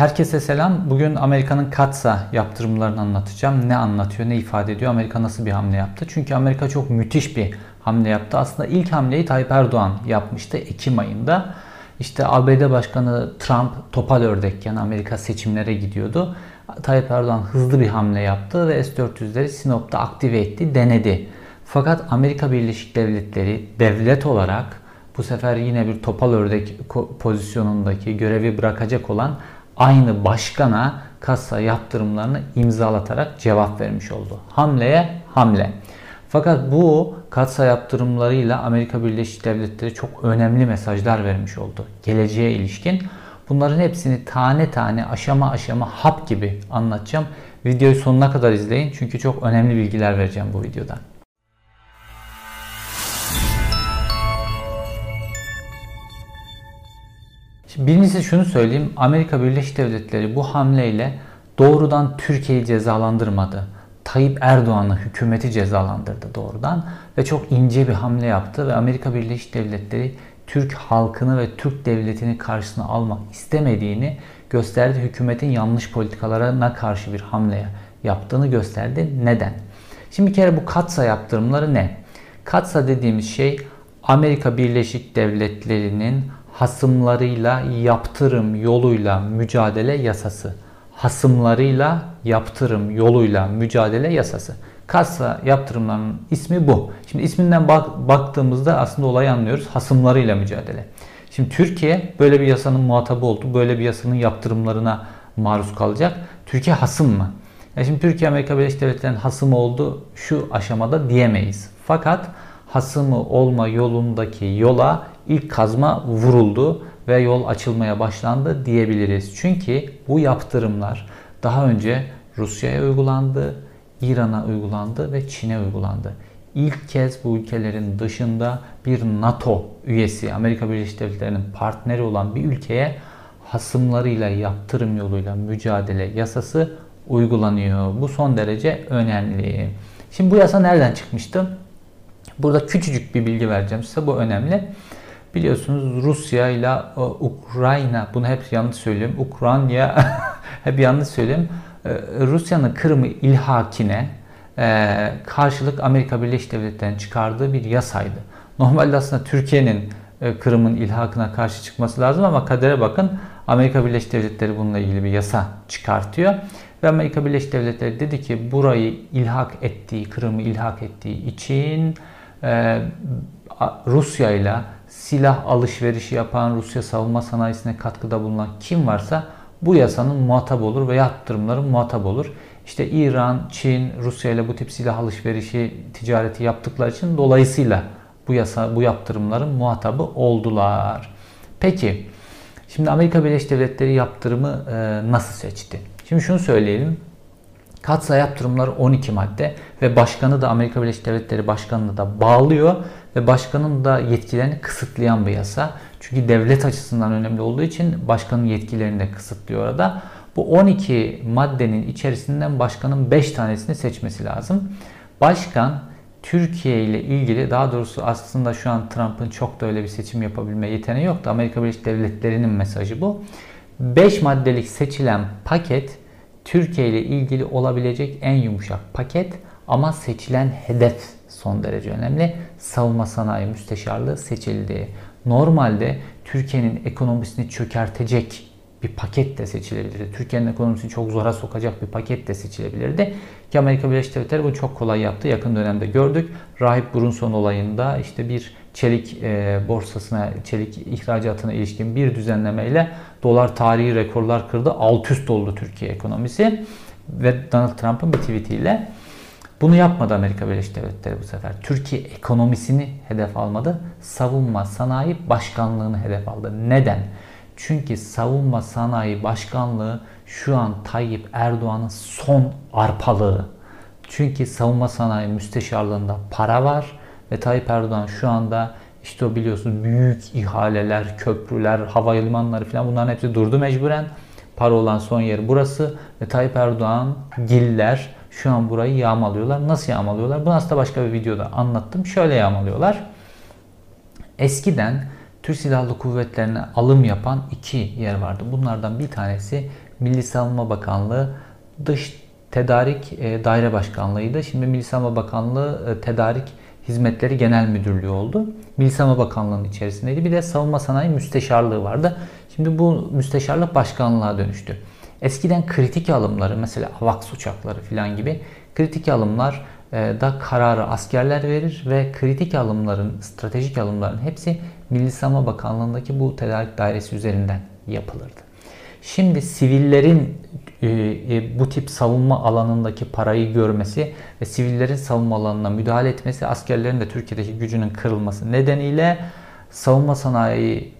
Herkese selam. Bugün Amerika'nın Katsa yaptırımlarını anlatacağım. Ne anlatıyor, ne ifade ediyor, Amerika nasıl bir hamle yaptı? Çünkü Amerika çok müthiş bir hamle yaptı. Aslında ilk hamleyi Tayyip Erdoğan yapmıştı Ekim ayında. İşte ABD Başkanı Trump topal ördekken Amerika seçimlere gidiyordu. Tayyip Erdoğan hızlı bir hamle yaptı ve S-400'leri Sinop'ta aktive etti, denedi. Fakat Amerika Birleşik Devletleri devlet olarak bu sefer yine bir topal ördek pozisyonundaki görevi bırakacak olan aynı başkana kasa yaptırımlarını imzalatarak cevap vermiş oldu. Hamleye hamle. Fakat bu kasa yaptırımlarıyla Amerika Birleşik Devletleri çok önemli mesajlar vermiş oldu. Geleceğe ilişkin. Bunların hepsini tane tane aşama aşama hap gibi anlatacağım. Videoyu sonuna kadar izleyin çünkü çok önemli bilgiler vereceğim bu videodan. Birincisi şunu söyleyeyim. Amerika Birleşik Devletleri bu hamleyle doğrudan Türkiye'yi cezalandırmadı. Tayyip Erdoğan'ı hükümeti cezalandırdı doğrudan ve çok ince bir hamle yaptı ve Amerika Birleşik Devletleri Türk halkını ve Türk devletini karşısına almak istemediğini gösterdi. Hükümetin yanlış politikalarına karşı bir hamle yaptığını gösterdi. Neden? Şimdi bir kere bu katsa yaptırımları ne? Katsa dediğimiz şey Amerika Birleşik Devletleri'nin hasımlarıyla yaptırım yoluyla mücadele yasası. Hasımlarıyla yaptırım yoluyla mücadele yasası. Kasa yaptırımlarının ismi bu. Şimdi isminden bak, baktığımızda aslında olayı anlıyoruz. Hasımlarıyla mücadele. Şimdi Türkiye böyle bir yasanın muhatabı oldu. Böyle bir yasanın yaptırımlarına maruz kalacak. Türkiye hasım mı? Yani şimdi Türkiye Amerika Birleşik Devletleri'nin hasımı oldu şu aşamada diyemeyiz. Fakat hasımı olma yolundaki yola ilk kazma vuruldu ve yol açılmaya başlandı diyebiliriz. Çünkü bu yaptırımlar daha önce Rusya'ya uygulandı, İran'a uygulandı ve Çin'e uygulandı. İlk kez bu ülkelerin dışında bir NATO üyesi, Amerika Birleşik Devletleri'nin partneri olan bir ülkeye hasımlarıyla yaptırım yoluyla mücadele yasası uygulanıyor. Bu son derece önemli. Şimdi bu yasa nereden çıkmıştı? Burada küçücük bir bilgi vereceğim size. Bu önemli. Biliyorsunuz Rusya ile e, Ukrayna, bunu hep yanlış söylüyorum. Ukrayna hep yanlış söylüyorum. E, Rusya'nın Kırım'ı ilhakine e, karşılık Amerika Birleşik Devletleri'nin çıkardığı bir yasaydı. Normalde aslında Türkiye'nin Kırım'ın ilhakına karşı çıkması lazım ama kadere bakın Amerika Birleşik Devletleri bununla ilgili bir yasa çıkartıyor. Ve Amerika Birleşik Devletleri dedi ki burayı ilhak ettiği, Kırım'ı ilhak ettiği için Rusya ile silah alışverişi yapan, Rusya savunma sanayisine katkıda bulunan kim varsa bu yasanın muhatap olur ve yaptırımların muhatap olur. İşte İran, Çin, Rusya ile bu tip silah alışverişi ticareti yaptıkları için dolayısıyla bu yasa bu yaptırımların muhatabı oldular. Peki şimdi Amerika Birleşik Devletleri yaptırımı e, nasıl seçti? Şimdi şunu söyleyelim. Katsa yaptırımları 12 madde ve başkanı da Amerika Birleşik Devletleri başkanını da bağlıyor ve başkanın da yetkilerini kısıtlayan bir yasa. Çünkü devlet açısından önemli olduğu için başkanın yetkilerini de kısıtlıyor orada. Bu 12 maddenin içerisinden başkanın 5 tanesini seçmesi lazım. Başkan Türkiye ile ilgili daha doğrusu aslında şu an Trump'ın çok da öyle bir seçim yapabilme yeteneği yoktu. Amerika Birleşik Devletleri'nin mesajı bu. 5 maddelik seçilen paket Türkiye ile ilgili olabilecek en yumuşak paket ama seçilen hedef son derece önemli. Savunma sanayi müsteşarlığı seçildi. Normalde Türkiye'nin ekonomisini çökertecek bir paket de seçilebilirdi. Türkiye'nin ekonomisini çok zora sokacak bir paket de seçilebilirdi. Ki Amerika Birleşik Devletleri bunu çok kolay yaptı. Yakın dönemde gördük. Rahip Brunson olayında işte bir çelik e, borsasına, çelik ihracatına ilişkin bir düzenlemeyle dolar tarihi rekorlar kırdı. Alt üst oldu Türkiye ekonomisi. Ve Donald Trump'ın bir tweetiyle bunu yapmadı Amerika Birleşik Devletleri bu sefer. Türkiye ekonomisini hedef almadı. Savunma sanayi başkanlığını hedef aldı. Neden? Çünkü savunma sanayi başkanlığı şu an Tayyip Erdoğan'ın son arpalığı. Çünkü savunma sanayi müsteşarlığında para var ve Tayyip Erdoğan şu anda işte o biliyorsunuz büyük ihaleler, köprüler, havalimanları falan bunların hepsi durdu mecburen. Para olan son yer burası ve Tayyip Erdoğan, Giller şu an burayı yağmalıyorlar. Nasıl yağmalıyorlar? Bunu aslında başka bir videoda anlattım. Şöyle yağmalıyorlar. Eskiden Türk Silahlı Kuvvetleri'ne alım yapan iki yer vardı. Bunlardan bir tanesi Milli Savunma Bakanlığı Dış Tedarik e, Daire Başkanlığı'ydı. Şimdi Milli Savunma Bakanlığı e, Tedarik Hizmetleri Genel Müdürlüğü oldu. Milli Savunma Bakanlığı'nın içerisindeydi. Bir de Savunma Sanayi Müsteşarlığı vardı. Şimdi bu müsteşarlık başkanlığa dönüştü. Eskiden kritik alımları mesela AVAX uçakları falan gibi kritik alımlar e, da kararı askerler verir ve kritik alımların, stratejik alımların hepsi Milli Savunma Bakanlığı'ndaki bu tedarik dairesi üzerinden yapılırdı. Şimdi sivillerin e, e, bu tip savunma alanındaki parayı görmesi ve sivillerin savunma alanına müdahale etmesi askerlerin de Türkiye'deki gücünün kırılması nedeniyle savunma sanayi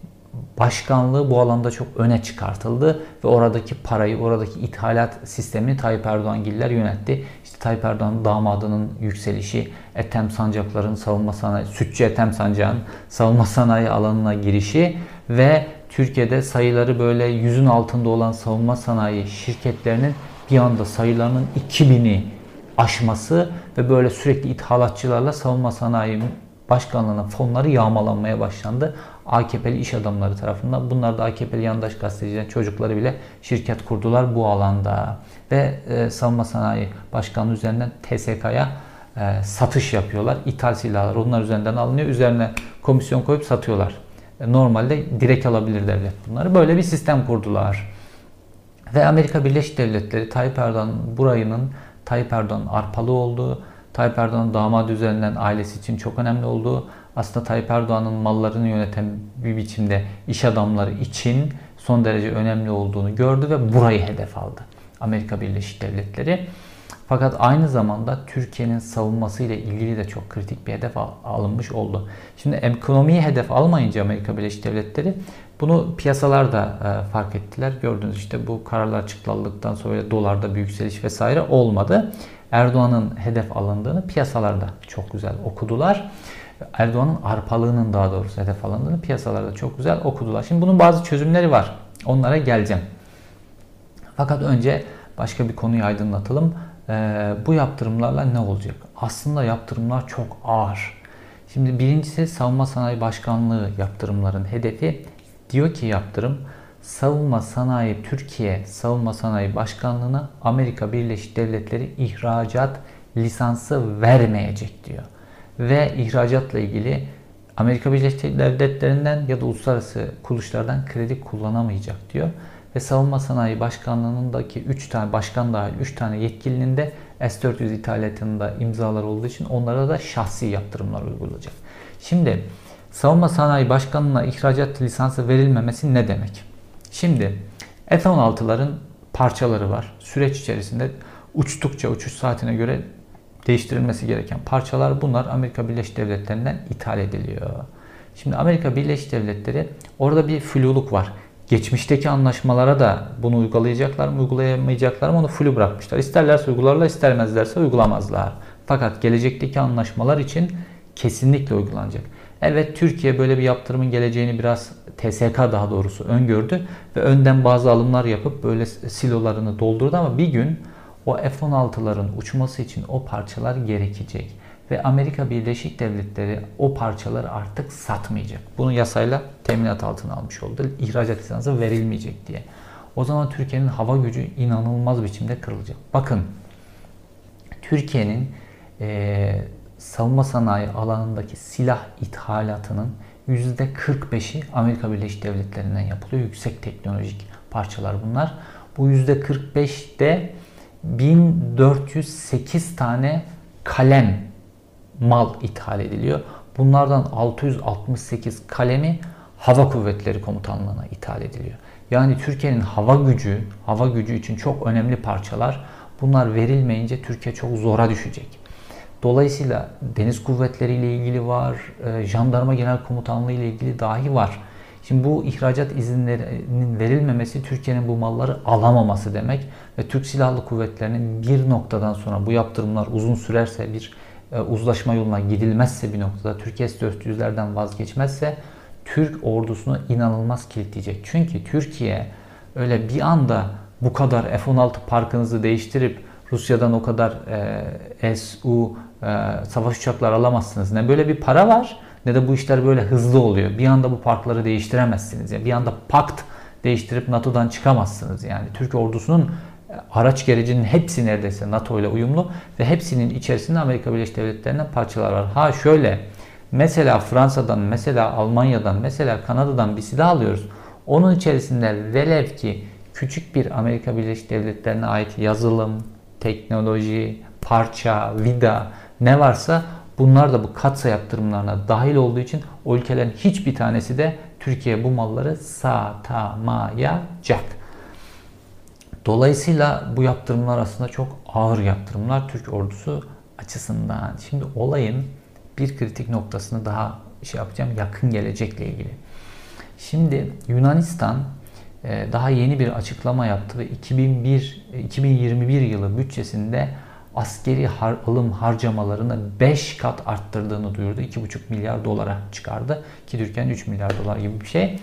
başkanlığı bu alanda çok öne çıkartıldı ve oradaki parayı, oradaki ithalat sistemini Tayyip Erdoğan giller yönetti. İşte Tayyip Erdoğan damadının yükselişi, Ethem Sancakların savunma sanayi, Sütçü Ethem Sancak'ın savunma sanayi alanına girişi ve Türkiye'de sayıları böyle yüzün altında olan savunma sanayi şirketlerinin bir anda sayılarının 2000'i aşması ve böyle sürekli ithalatçılarla savunma sanayi başkanlığının fonları yağmalanmaya başlandı. AKP'li iş adamları tarafından. Bunlar da AKP'li yandaş gazetecilerin çocukları bile şirket kurdular bu alanda. Ve e, savunma sanayi başkanlığı üzerinden TSK'ya e, satış yapıyorlar. İthal silahlar onlar üzerinden alınıyor. Üzerine komisyon koyup satıyorlar. E, normalde direkt alabilir devlet bunları. Böyle bir sistem kurdular. Ve Amerika Birleşik Devletleri Tayyip Erdoğan burayının Tayyip Erdoğan arpalı olduğu, Tayyip Erdoğan'ın damadı üzerinden ailesi için çok önemli olduğu, aslında Tayyip Erdoğan'ın mallarını yöneten bir biçimde iş adamları için son derece önemli olduğunu gördü ve burayı hedef aldı. Amerika Birleşik Devletleri. Fakat aynı zamanda Türkiye'nin savunması ile ilgili de çok kritik bir hedef alınmış oldu. Şimdi ekonomiyi hedef almayınca Amerika Birleşik Devletleri bunu piyasalar da e, fark ettiler. Gördünüz işte bu kararlar açıklandıktan sonra dolarda bir yükseliş vesaire olmadı. Erdoğan'ın hedef alındığını piyasalarda çok güzel okudular. Erdoğan'ın arpalığının daha doğrusu hedef alındığını piyasalarda çok güzel okudular. Şimdi bunun bazı çözümleri var. Onlara geleceğim. Fakat önce başka bir konuyu aydınlatalım. Ee, bu yaptırımlarla ne olacak? Aslında yaptırımlar çok ağır. Şimdi birincisi Savunma Sanayi Başkanlığı yaptırımların hedefi diyor ki yaptırım Savunma Sanayi Türkiye Savunma Sanayi Başkanlığı'na Amerika Birleşik Devletleri ihracat lisansı vermeyecek diyor. Ve ihracatla ilgili Amerika Birleşik Devletleri'nden ya da uluslararası kuruluşlardan kredi kullanamayacak diyor. Ve Savunma Sanayi Başkanlığı'ndaki 3 tane başkan dahil 3 tane yetkilinin de S-400 ithalatında imzalar olduğu için onlara da şahsi yaptırımlar uygulayacak. Şimdi Savunma Sanayi Başkanlığı'na ihracat lisansı verilmemesi ne demek? Şimdi F-16'ların parçaları var. Süreç içerisinde uçtukça uçuş saatine göre değiştirilmesi gereken parçalar bunlar Amerika Birleşik Devletleri'nden ithal ediliyor. Şimdi Amerika Birleşik Devletleri orada bir fluluk var. Geçmişteki anlaşmalara da bunu uygulayacaklar mı, uygulayamayacaklar mı onu flu bırakmışlar. İsterlerse uygularlar, istermezlerse uygulamazlar. Fakat gelecekteki anlaşmalar için kesinlikle uygulanacak. Evet Türkiye böyle bir yaptırımın geleceğini biraz TSK daha doğrusu öngördü ve önden bazı alımlar yapıp böyle silolarını doldurdu ama bir gün o F-16'ların uçması için o parçalar gerekecek ve Amerika Birleşik Devletleri o parçaları artık satmayacak. Bunu yasayla teminat altına almış oldu. İhracat lisansı verilmeyecek diye. O zaman Türkiye'nin hava gücü inanılmaz biçimde kırılacak. Bakın Türkiye'nin e, savunma sanayi alanındaki silah ithalatının %45'i Amerika Birleşik Devletleri'nden yapılıyor. Yüksek teknolojik parçalar bunlar. Bu %45'de 1408 tane kalem mal ithal ediliyor. Bunlardan 668 kalemi Hava Kuvvetleri Komutanlığı'na ithal ediliyor. Yani Türkiye'nin hava gücü, hava gücü için çok önemli parçalar. Bunlar verilmeyince Türkiye çok zora düşecek. Dolayısıyla deniz kuvvetleri ile ilgili var, e, jandarma genel komutanlığı ile ilgili dahi var. Şimdi bu ihracat izinlerinin verilmemesi Türkiye'nin bu malları alamaması demek ve Türk Silahlı Kuvvetleri'nin bir noktadan sonra bu yaptırımlar uzun sürerse bir e, uzlaşma yoluna gidilmezse bir noktada Türkiye S-400'lerden vazgeçmezse Türk ordusunu inanılmaz kilitleyecek. Çünkü Türkiye öyle bir anda bu kadar F-16 parkınızı değiştirip Rusya'dan o kadar e, SU savaş uçakları alamazsınız. Ne böyle bir para var ne de bu işler böyle hızlı oluyor. Bir anda bu parkları değiştiremezsiniz. Yani bir anda pakt değiştirip NATO'dan çıkamazsınız. Yani Türk ordusunun araç gerecinin hepsi neredeyse NATO ile uyumlu ve hepsinin içerisinde Amerika Birleşik Devletleri'nden parçalar var. Ha şöyle mesela Fransa'dan, mesela Almanya'dan, mesela Kanada'dan bir silah alıyoruz. Onun içerisinde velev ki küçük bir Amerika Birleşik Devletleri'ne ait yazılım, teknoloji, parça, vida ne varsa bunlar da bu katsa yaptırımlarına dahil olduğu için o ülkelerin hiçbir tanesi de Türkiye bu malları satamayacak. Dolayısıyla bu yaptırımlar aslında çok ağır yaptırımlar Türk ordusu açısından. Şimdi olayın bir kritik noktasını daha şey yapacağım yakın gelecekle ilgili. Şimdi Yunanistan e, daha yeni bir açıklama yaptı ve 2001 2021 yılı bütçesinde askeri har alım harcamalarını 5 kat arttırdığını duyurdu. 2,5 milyar dolara çıkardı ki Türkiye'nin 3 milyar dolar gibi bir şey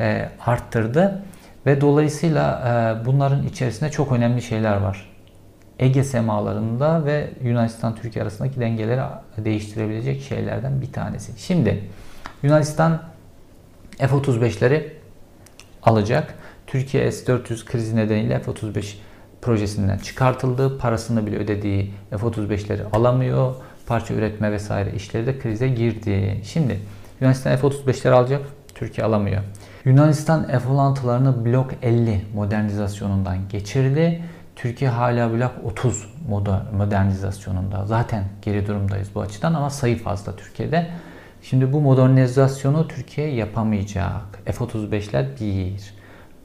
e, arttırdı. Ve dolayısıyla e, bunların içerisinde çok önemli şeyler var. Ege semalarında ve Yunanistan-Türkiye arasındaki dengeleri değiştirebilecek şeylerden bir tanesi. Şimdi Yunanistan F-35'leri alacak. Türkiye S-400 krizi nedeniyle F-35 projesinden çıkartıldı. Parasını bile ödediği F-35'leri alamıyor. Parça üretme vesaire işleri de krize girdi. Şimdi Yunanistan F-35'leri alacak. Türkiye alamıyor. Yunanistan F-16'larını Blok 50 modernizasyonundan geçirdi. Türkiye hala Blok 30 modernizasyonunda. Zaten geri durumdayız bu açıdan ama sayı fazla Türkiye'de. Şimdi bu modernizasyonu Türkiye yapamayacak. F-35'ler 1.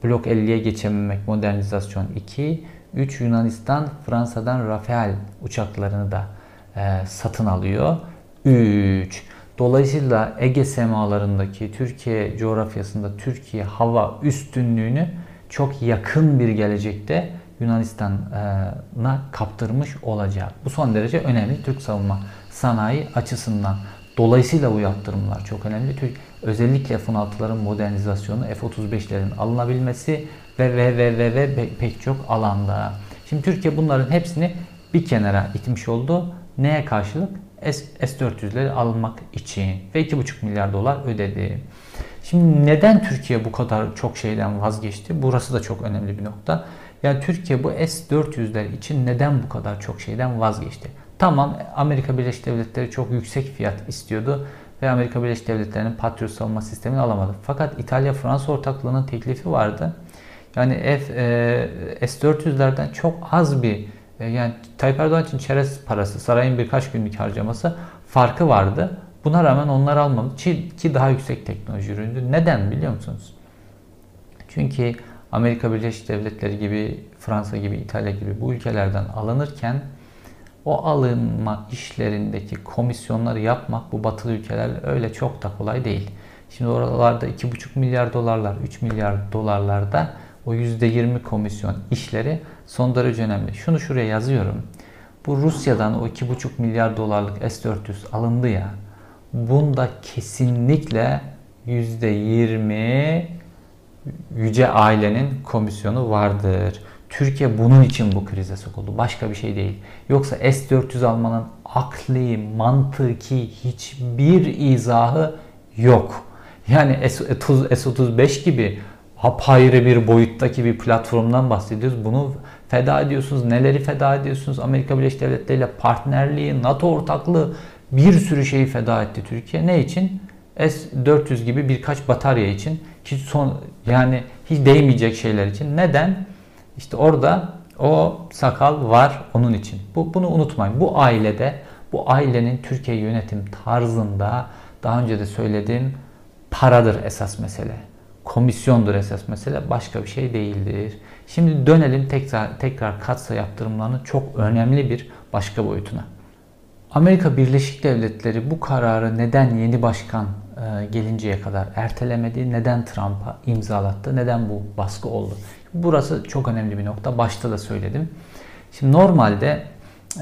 Blok 50'ye geçememek modernizasyon 2. 3 Yunanistan Fransa'dan Rafale uçaklarını da e, satın alıyor. 3. Dolayısıyla Ege semalarındaki Türkiye coğrafyasında Türkiye hava üstünlüğünü çok yakın bir gelecekte Yunanistan'a kaptırmış olacak. Bu son derece önemli Türk savunma sanayi açısından. Dolayısıyla bu yaptırımlar çok önemli. Türk özellikle F-16'ların modernizasyonu, F-35'lerin alınabilmesi ve ve ve ve ve pek çok alanda. Şimdi Türkiye bunların hepsini bir kenara itmiş oldu. Neye karşılık? S-400'leri almak için ve 2,5 milyar dolar ödedi. Şimdi neden Türkiye bu kadar çok şeyden vazgeçti? Burası da çok önemli bir nokta. Yani Türkiye bu S-400'ler için neden bu kadar çok şeyden vazgeçti? Tamam Amerika Birleşik Devletleri çok yüksek fiyat istiyordu ve Amerika Birleşik Devletleri'nin Patriot savunma sistemini alamadı. Fakat İtalya-Fransa ortaklığının teklifi vardı. Yani F, e, S-400'lerden çok az bir e, yani Tayyip Erdoğan için çerez parası, sarayın birkaç günlük harcaması farkı vardı. Buna rağmen onlar almadı ki daha yüksek teknoloji üründü. Neden biliyor musunuz? Çünkü Amerika Birleşik Devletleri gibi, Fransa gibi, İtalya gibi bu ülkelerden alınırken o alınma işlerindeki komisyonları yapmak bu batılı ülkeler öyle çok da kolay değil. Şimdi oralarda 2,5 milyar dolarlar, 3 milyar dolarlarda o %20 komisyon işleri son derece önemli. Şunu şuraya yazıyorum. Bu Rusya'dan o 2,5 milyar dolarlık S-400 alındı ya. Bunda kesinlikle %20 yüce ailenin komisyonu vardır. Türkiye bunun için bu krize sokuldu. Başka bir şey değil. Yoksa S-400 almanın akli, mantıki hiçbir izahı yok. Yani S-35 gibi apayrı bir boyuttaki bir platformdan bahsediyoruz. Bunu feda ediyorsunuz. Neleri feda ediyorsunuz? Amerika Birleşik Devletleri ile partnerliği, NATO ortaklığı bir sürü şeyi feda etti Türkiye. Ne için? S-400 gibi birkaç batarya için hiç son yani hiç değmeyecek şeyler için. Neden? İşte orada o sakal var onun için. Bu, bunu unutmayın. Bu ailede, bu ailenin Türkiye yönetim tarzında daha önce de söylediğim paradır esas mesele. Komisyondur esas mesele. Başka bir şey değildir. Şimdi dönelim tekrar tekrar katsa yaptırımlarının çok önemli bir başka boyutuna. Amerika Birleşik Devletleri bu kararı neden yeni başkan e, gelinceye kadar ertelemedi? Neden Trump'a imzalattı? Neden bu baskı oldu? Burası çok önemli bir nokta. Başta da söyledim. Şimdi normalde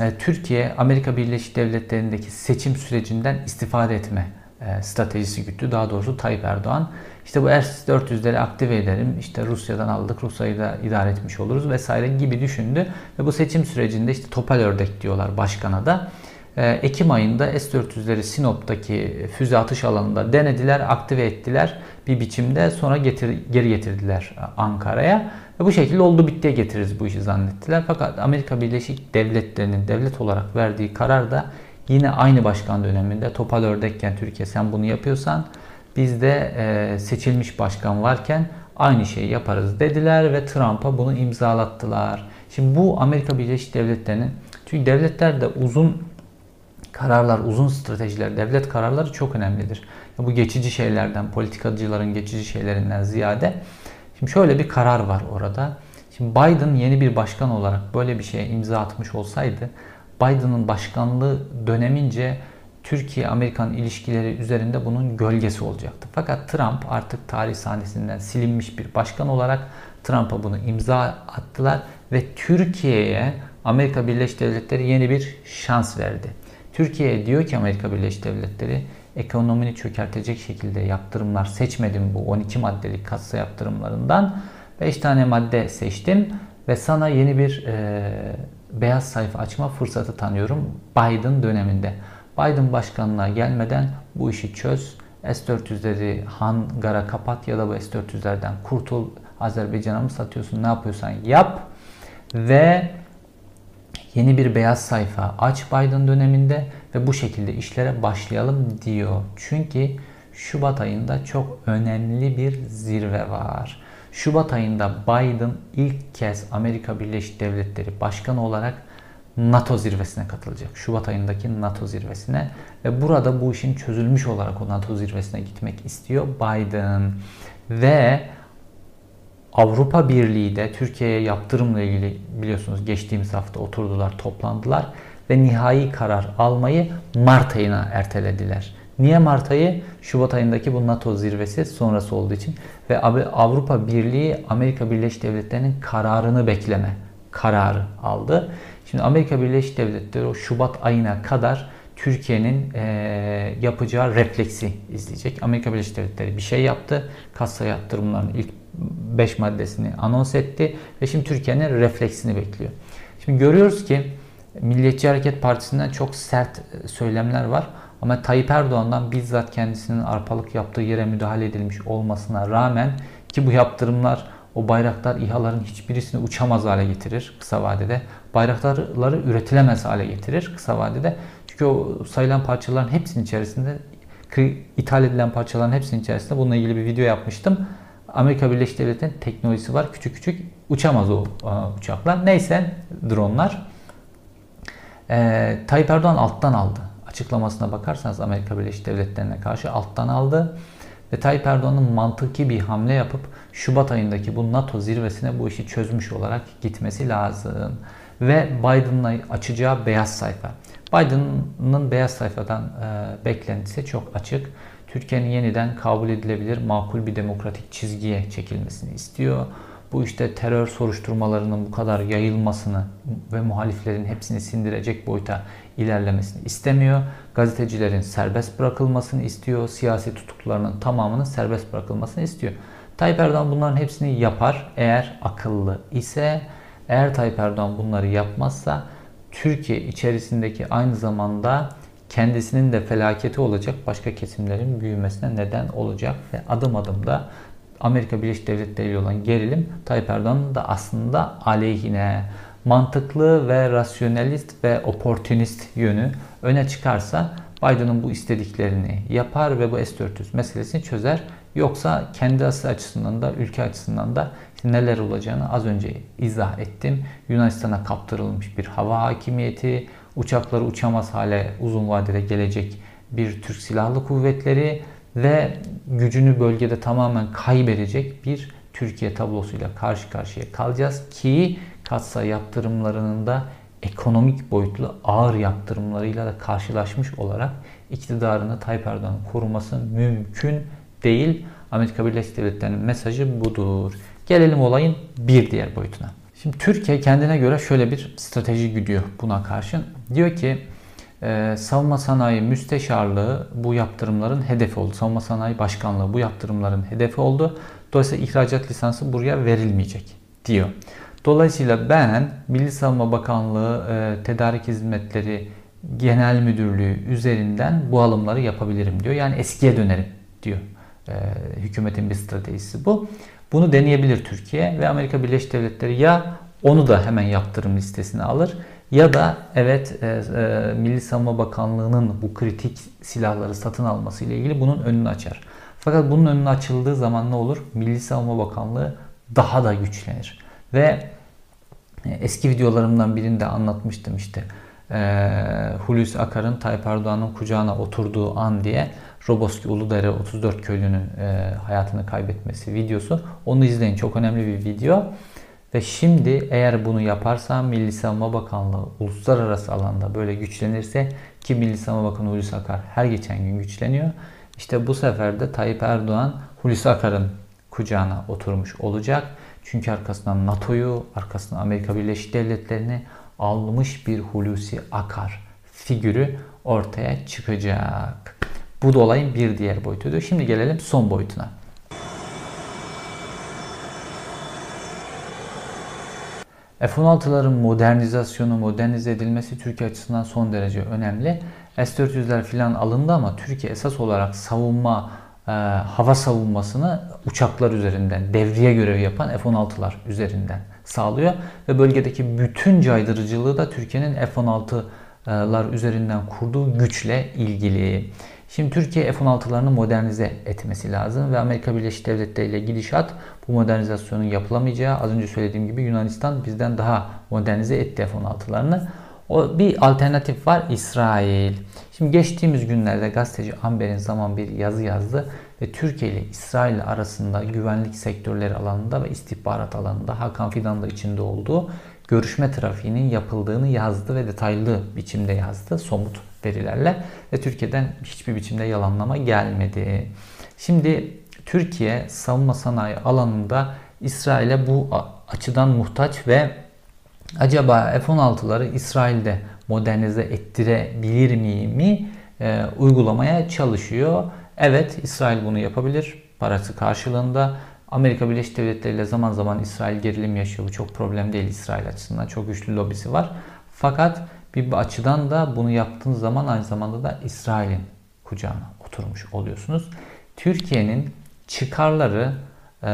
e, Türkiye Amerika Birleşik Devletleri'ndeki seçim sürecinden istifade etme e, stratejisi güttü. Daha doğrusu Tayyip Erdoğan. İşte bu S-400'leri aktive edelim. İşte Rusya'dan aldık. Rusya'yı da idare etmiş oluruz vesaire gibi düşündü. Ve bu seçim sürecinde işte topal ördek diyorlar başkana da. e, Ekim ayında S-400'leri Sinop'taki füze atış alanında denediler, aktive ettiler bir biçimde. Sonra getir, geri getirdiler Ankara'ya. Ve bu şekilde oldu bittiye getiririz bu işi zannettiler. Fakat Amerika Birleşik Devletleri'nin devlet olarak verdiği karar da yine aynı başkan döneminde topal ördekken Türkiye sen bunu yapıyorsan biz de e, seçilmiş başkan varken aynı şeyi yaparız dediler ve Trump'a bunu imzalattılar. Şimdi bu Amerika Birleşik Devletleri'nin çünkü devletler de uzun kararlar, uzun stratejiler, devlet kararları çok önemlidir. Bu geçici şeylerden, politikacıların geçici şeylerinden ziyade şimdi şöyle bir karar var orada. Şimdi Biden yeni bir başkan olarak böyle bir şeye imza atmış olsaydı Biden'ın başkanlığı dönemince Türkiye-Amerikan ilişkileri üzerinde bunun gölgesi olacaktı. Fakat Trump artık tarih sahnesinden silinmiş bir başkan olarak Trump'a bunu imza attılar ve Türkiye'ye Amerika Birleşik Devletleri yeni bir şans verdi. Türkiye diyor ki Amerika Birleşik Devletleri ekonomini çökertecek şekilde yaptırımlar seçmedim bu 12 maddelik kasa yaptırımlarından. 5 tane madde seçtim ve sana yeni bir e, beyaz sayfa açma fırsatı tanıyorum Biden döneminde. Biden başkanlığa gelmeden bu işi çöz. S-400'leri hangara kapat ya da bu S-400'lerden kurtul. Azerbaycan'a mı satıyorsun ne yapıyorsan yap. Ve yeni bir beyaz sayfa aç Biden döneminde ve bu şekilde işlere başlayalım diyor. Çünkü Şubat ayında çok önemli bir zirve var. Şubat ayında Biden ilk kez Amerika Birleşik Devletleri Başkanı olarak NATO zirvesine katılacak. Şubat ayındaki NATO zirvesine ve burada bu işin çözülmüş olarak o NATO zirvesine gitmek istiyor Biden. Ve Avrupa Birliği de Türkiye'ye yaptırımla ilgili biliyorsunuz geçtiğimiz hafta oturdular, toplandılar ve nihai karar almayı Mart ayına ertelediler. Niye Mart ayı? Şubat ayındaki bu NATO zirvesi sonrası olduğu için ve Avrupa Birliği Amerika Birleşik Devletleri'nin kararını bekleme kararı aldı. Şimdi Amerika Birleşik Devletleri o Şubat ayına kadar Türkiye'nin e, yapacağı refleksi izleyecek. Amerika Birleşik Devletleri bir şey yaptı. Kasa yatırımlarının ilk 5 maddesini anons etti ve şimdi Türkiye'nin refleksini bekliyor. Şimdi görüyoruz ki Milliyetçi Hareket Partisi'nden çok sert söylemler var. Ama Tayyip Erdoğan'dan bizzat kendisinin arpalık yaptığı yere müdahale edilmiş olmasına rağmen ki bu yaptırımlar o bayraklar İHA'ların hiçbirisini uçamaz hale getirir kısa vadede. Bayrakları üretilemez hale getirir kısa vadede. Çünkü o sayılan parçaların hepsinin içerisinde ithal edilen parçaların hepsinin içerisinde bununla ilgili bir video yapmıştım. Amerika Birleşik Devletleri'nin teknolojisi var. Küçük küçük uçamaz o uçaklar. Neyse dronlar. Ee, Tayyip Erdoğan alttan aldı. Açıklamasına bakarsanız Amerika Birleşik Devletleri'ne karşı alttan aldı. Ve Tayyip Erdoğan'ın mantıki bir hamle yapıp Şubat ayındaki bu NATO zirvesine bu işi çözmüş olarak gitmesi lazım. Ve Biden'la açacağı beyaz sayfa. Biden'ın beyaz sayfadan e, beklentisi çok açık. Türkiye'nin yeniden kabul edilebilir makul bir demokratik çizgiye çekilmesini istiyor. Bu işte terör soruşturmalarının bu kadar yayılmasını ve muhaliflerin hepsini sindirecek boyuta ilerlemesini istemiyor. Gazetecilerin serbest bırakılmasını istiyor. Siyasi tutuklularının tamamının serbest bırakılmasını istiyor. Tayyip Erdoğan bunların hepsini yapar eğer akıllı ise. Eğer Tayyip Erdoğan bunları yapmazsa Türkiye içerisindeki aynı zamanda kendisinin de felaketi olacak başka kesimlerin büyümesine neden olacak ve adım adım da Amerika Birleşik Devletleri ile olan gerilim Tayyip Erdoğan'ın da aslında aleyhine mantıklı ve rasyonelist ve oportunist yönü öne çıkarsa Biden'ın bu istediklerini yapar ve bu S-400 meselesini çözer. Yoksa kendi açısından da ülke açısından da neler olacağını az önce izah ettim. Yunanistan'a kaptırılmış bir hava hakimiyeti, uçakları uçamaz hale uzun vadede gelecek bir Türk Silahlı Kuvvetleri ve gücünü bölgede tamamen kaybedecek bir Türkiye tablosuyla karşı karşıya kalacağız ki katsa yaptırımlarının da ekonomik boyutlu ağır yaptırımlarıyla da karşılaşmış olarak iktidarını Tayyip Erdoğan'ın koruması mümkün değil. Amerika Birleşik Devletleri'nin mesajı budur. Gelelim olayın bir diğer boyutuna. Şimdi Türkiye kendine göre şöyle bir strateji gidiyor buna karşın. Diyor ki e, savunma sanayi müsteşarlığı bu yaptırımların hedefi oldu. Savunma sanayi başkanlığı bu yaptırımların hedefi oldu. Dolayısıyla ihracat lisansı buraya verilmeyecek diyor. Dolayısıyla ben Milli Savunma Bakanlığı e, tedarik hizmetleri Genel Müdürlüğü üzerinden bu alımları yapabilirim diyor. Yani eskiye dönerim diyor. E, hükümetin bir stratejisi bu. Bunu deneyebilir Türkiye ve Amerika Birleşik Devletleri ya onu da hemen yaptırım listesine alır ya da evet e, e, Milli Savunma Bakanlığı'nın bu kritik silahları satın alması ile ilgili bunun önünü açar. Fakat bunun önünü açıldığı zaman ne olur? Milli Savunma Bakanlığı daha da güçlenir. Ve e, eski videolarımdan birinde anlatmıştım işte e, Hulusi Akar'ın Tayyip Erdoğan'ın kucağına oturduğu an diye Roboski Uludere 34 köylünün e, hayatını kaybetmesi videosu. Onu izleyin çok önemli bir video. Ve şimdi eğer bunu yaparsa Milli Savunma Bakanlığı uluslararası alanda böyle güçlenirse ki Milli Savunma Bakanı Hulusi Akar her geçen gün güçleniyor. İşte bu sefer de Tayyip Erdoğan Hulusi Akar'ın kucağına oturmuş olacak. Çünkü arkasından NATO'yu, arkasından Amerika Birleşik Devletleri'ni almış bir Hulusi Akar figürü ortaya çıkacak. Bu da olayın bir diğer boyutudur. Şimdi gelelim son boyutuna. F-16'ların modernizasyonu, modernize edilmesi Türkiye açısından son derece önemli. S-400'ler filan alındı ama Türkiye esas olarak savunma, e, hava savunmasını uçaklar üzerinden, devriye görevi yapan F-16'lar üzerinden sağlıyor. Ve bölgedeki bütün caydırıcılığı da Türkiye'nin F-16'lar üzerinden kurduğu güçle ilgili. Şimdi Türkiye F-16'larını modernize etmesi lazım ve Amerika Birleşik Devletleri ile gidişat bu modernizasyonun yapılamayacağı az önce söylediğim gibi Yunanistan bizden daha modernize etti F-16'larını. O bir alternatif var İsrail. Şimdi geçtiğimiz günlerde gazeteci Amber'in zaman bir yazı yazdı ve Türkiye ile İsrail arasında güvenlik sektörleri alanında ve istihbarat alanında Hakan Fidan da içinde olduğu görüşme trafiğinin yapıldığını yazdı ve detaylı biçimde yazdı somut verilerle ve Türkiye'den hiçbir biçimde yalanlama gelmedi. Şimdi Türkiye savunma sanayi alanında İsrail'e bu açıdan muhtaç ve acaba F-16'ları İsrail'de modernize ettirebilir mi e, uygulamaya çalışıyor. Evet İsrail bunu yapabilir parası karşılığında. Amerika Birleşik Devletleri ile zaman zaman İsrail gerilim yaşıyor. Bu çok problem değil İsrail açısından. Çok güçlü lobisi var. Fakat bir açıdan da bunu yaptığınız zaman aynı zamanda da İsrail'in kucağına oturmuş oluyorsunuz. Türkiye'nin çıkarları e,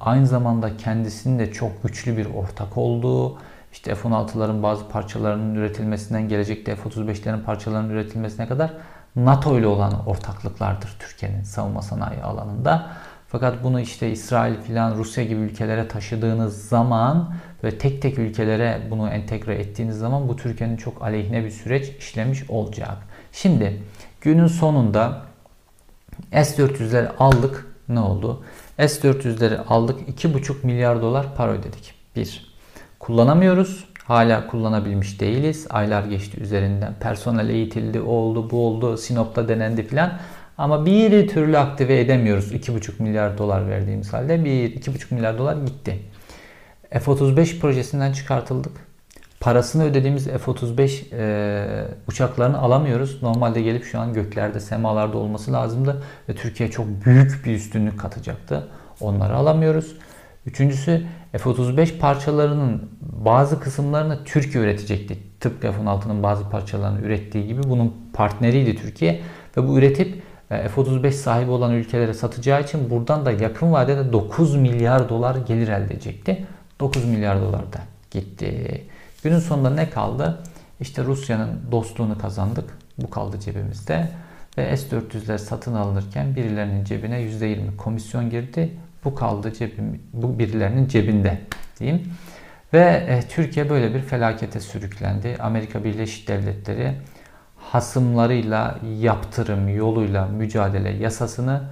aynı zamanda kendisinin de çok güçlü bir ortak olduğu, işte F-16'ların bazı parçalarının üretilmesinden gelecekte F-35'lerin parçalarının üretilmesine kadar NATO ile olan ortaklıklardır Türkiye'nin savunma sanayi alanında. Fakat bunu işte İsrail filan Rusya gibi ülkelere taşıdığınız zaman ve tek tek ülkelere bunu entegre ettiğiniz zaman bu Türkiye'nin çok aleyhine bir süreç işlemiş olacak. Şimdi günün sonunda S-400'leri aldık. Ne oldu? S-400'leri aldık. 2,5 milyar dolar para ödedik. Bir. Kullanamıyoruz. Hala kullanabilmiş değiliz. Aylar geçti üzerinden. Personel eğitildi, oldu, bu oldu, Sinop'ta denendi filan. Ama bir türlü aktive edemiyoruz 2,5 milyar dolar verdiğimiz halde. Bir 2,5 milyar dolar gitti. F-35 projesinden çıkartıldık. Parasını ödediğimiz F-35 e, uçaklarını alamıyoruz. Normalde gelip şu an göklerde, semalarda olması lazımdı. Ve Türkiye çok büyük bir üstünlük katacaktı. Onları alamıyoruz. Üçüncüsü F-35 parçalarının bazı kısımlarını Türkiye üretecekti. Tıpkı F-16'nın bazı parçalarını ürettiği gibi bunun partneriydi Türkiye. Ve bu üretip F-35 sahibi olan ülkelere satacağı için buradan da yakın vadede 9 milyar dolar gelir elde edecekti. 9 milyar dolar da gitti. Günün sonunda ne kaldı? İşte Rusya'nın dostluğunu kazandık. Bu kaldı cebimizde. Ve S-400'ler satın alınırken birilerinin cebine %20 komisyon girdi. Bu kaldı cebim, bu birilerinin cebinde diyeyim. Ve e, Türkiye böyle bir felakete sürüklendi. Amerika Birleşik Devletleri hasımlarıyla yaptırım yoluyla mücadele yasasını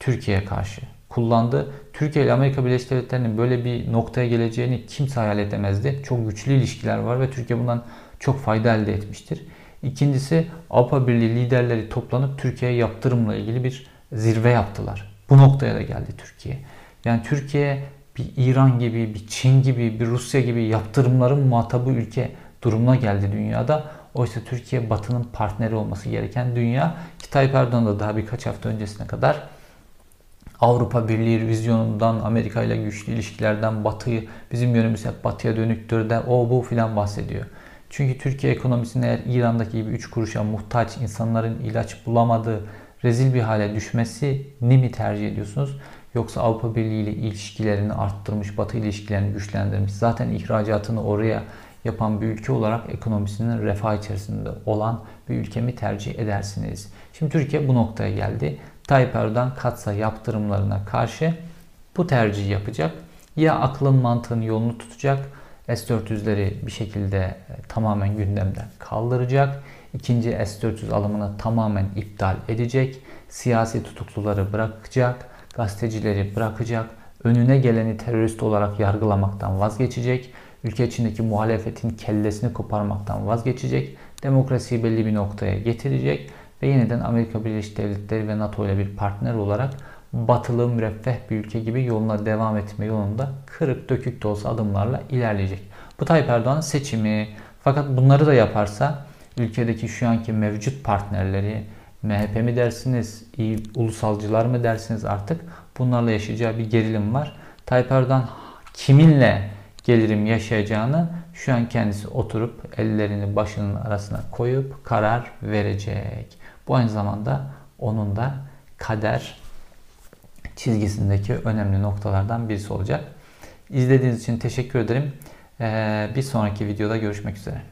Türkiye'ye karşı kullandı. Türkiye ile Amerika Birleşik Devletleri'nin böyle bir noktaya geleceğini kimse hayal edemezdi. Çok güçlü ilişkiler var ve Türkiye bundan çok fayda elde etmiştir. İkincisi Avrupa Birliği liderleri toplanıp Türkiye'ye yaptırımla ilgili bir zirve yaptılar. Bu noktaya da geldi Türkiye. Yani Türkiye bir İran gibi, bir Çin gibi, bir Rusya gibi yaptırımların muhatabı ülke durumuna geldi dünyada. Oysa Türkiye Batı'nın partneri olması gereken dünya. Ki Tayyip Erdoğan da daha birkaç hafta öncesine kadar Avrupa Birliği vizyonundan, Amerika ile güçlü ilişkilerden, Batı'yı, bizim yönümüz hep Batı'ya dönüktür de o bu filan bahsediyor. Çünkü Türkiye ekonomisinin eğer İran'daki gibi 3 kuruşa muhtaç insanların ilaç bulamadığı rezil bir hale düşmesini mi tercih ediyorsunuz? Yoksa Avrupa Birliği ile ilişkilerini arttırmış, Batı ilişkilerini güçlendirmiş, zaten ihracatını oraya yapan bir ülke olarak ekonomisinin refah içerisinde olan bir ülke mi tercih edersiniz? Şimdi Türkiye bu noktaya geldi. Tayyip Erdoğan katsa yaptırımlarına karşı bu tercihi yapacak. Ya aklın mantığın yolunu tutacak, S-400'leri bir şekilde e, tamamen gündemden kaldıracak. İkinci S-400 alımını tamamen iptal edecek. Siyasi tutukluları bırakacak, gazetecileri bırakacak. Önüne geleni terörist olarak yargılamaktan vazgeçecek. Ülke içindeki muhalefetin kellesini koparmaktan vazgeçecek. Demokrasiyi belli bir noktaya getirecek ve yeniden Amerika Birleşik Devletleri ve NATO ile bir partner olarak batılı müreffeh bir ülke gibi yoluna devam etme yolunda kırık dökük de olsa adımlarla ilerleyecek. Bu Tayyip Erdoğan'ın seçimi. Fakat bunları da yaparsa ülkedeki şu anki mevcut partnerleri MHP mi dersiniz, iyi ulusalcılar mı dersiniz artık bunlarla yaşayacağı bir gerilim var. Tayyip Erdoğan kiminle gelirim yaşayacağını şu an kendisi oturup ellerini başının arasına koyup karar verecek. Bu aynı zamanda onun da kader çizgisindeki önemli noktalardan birisi olacak. İzlediğiniz için teşekkür ederim. Bir sonraki videoda görüşmek üzere.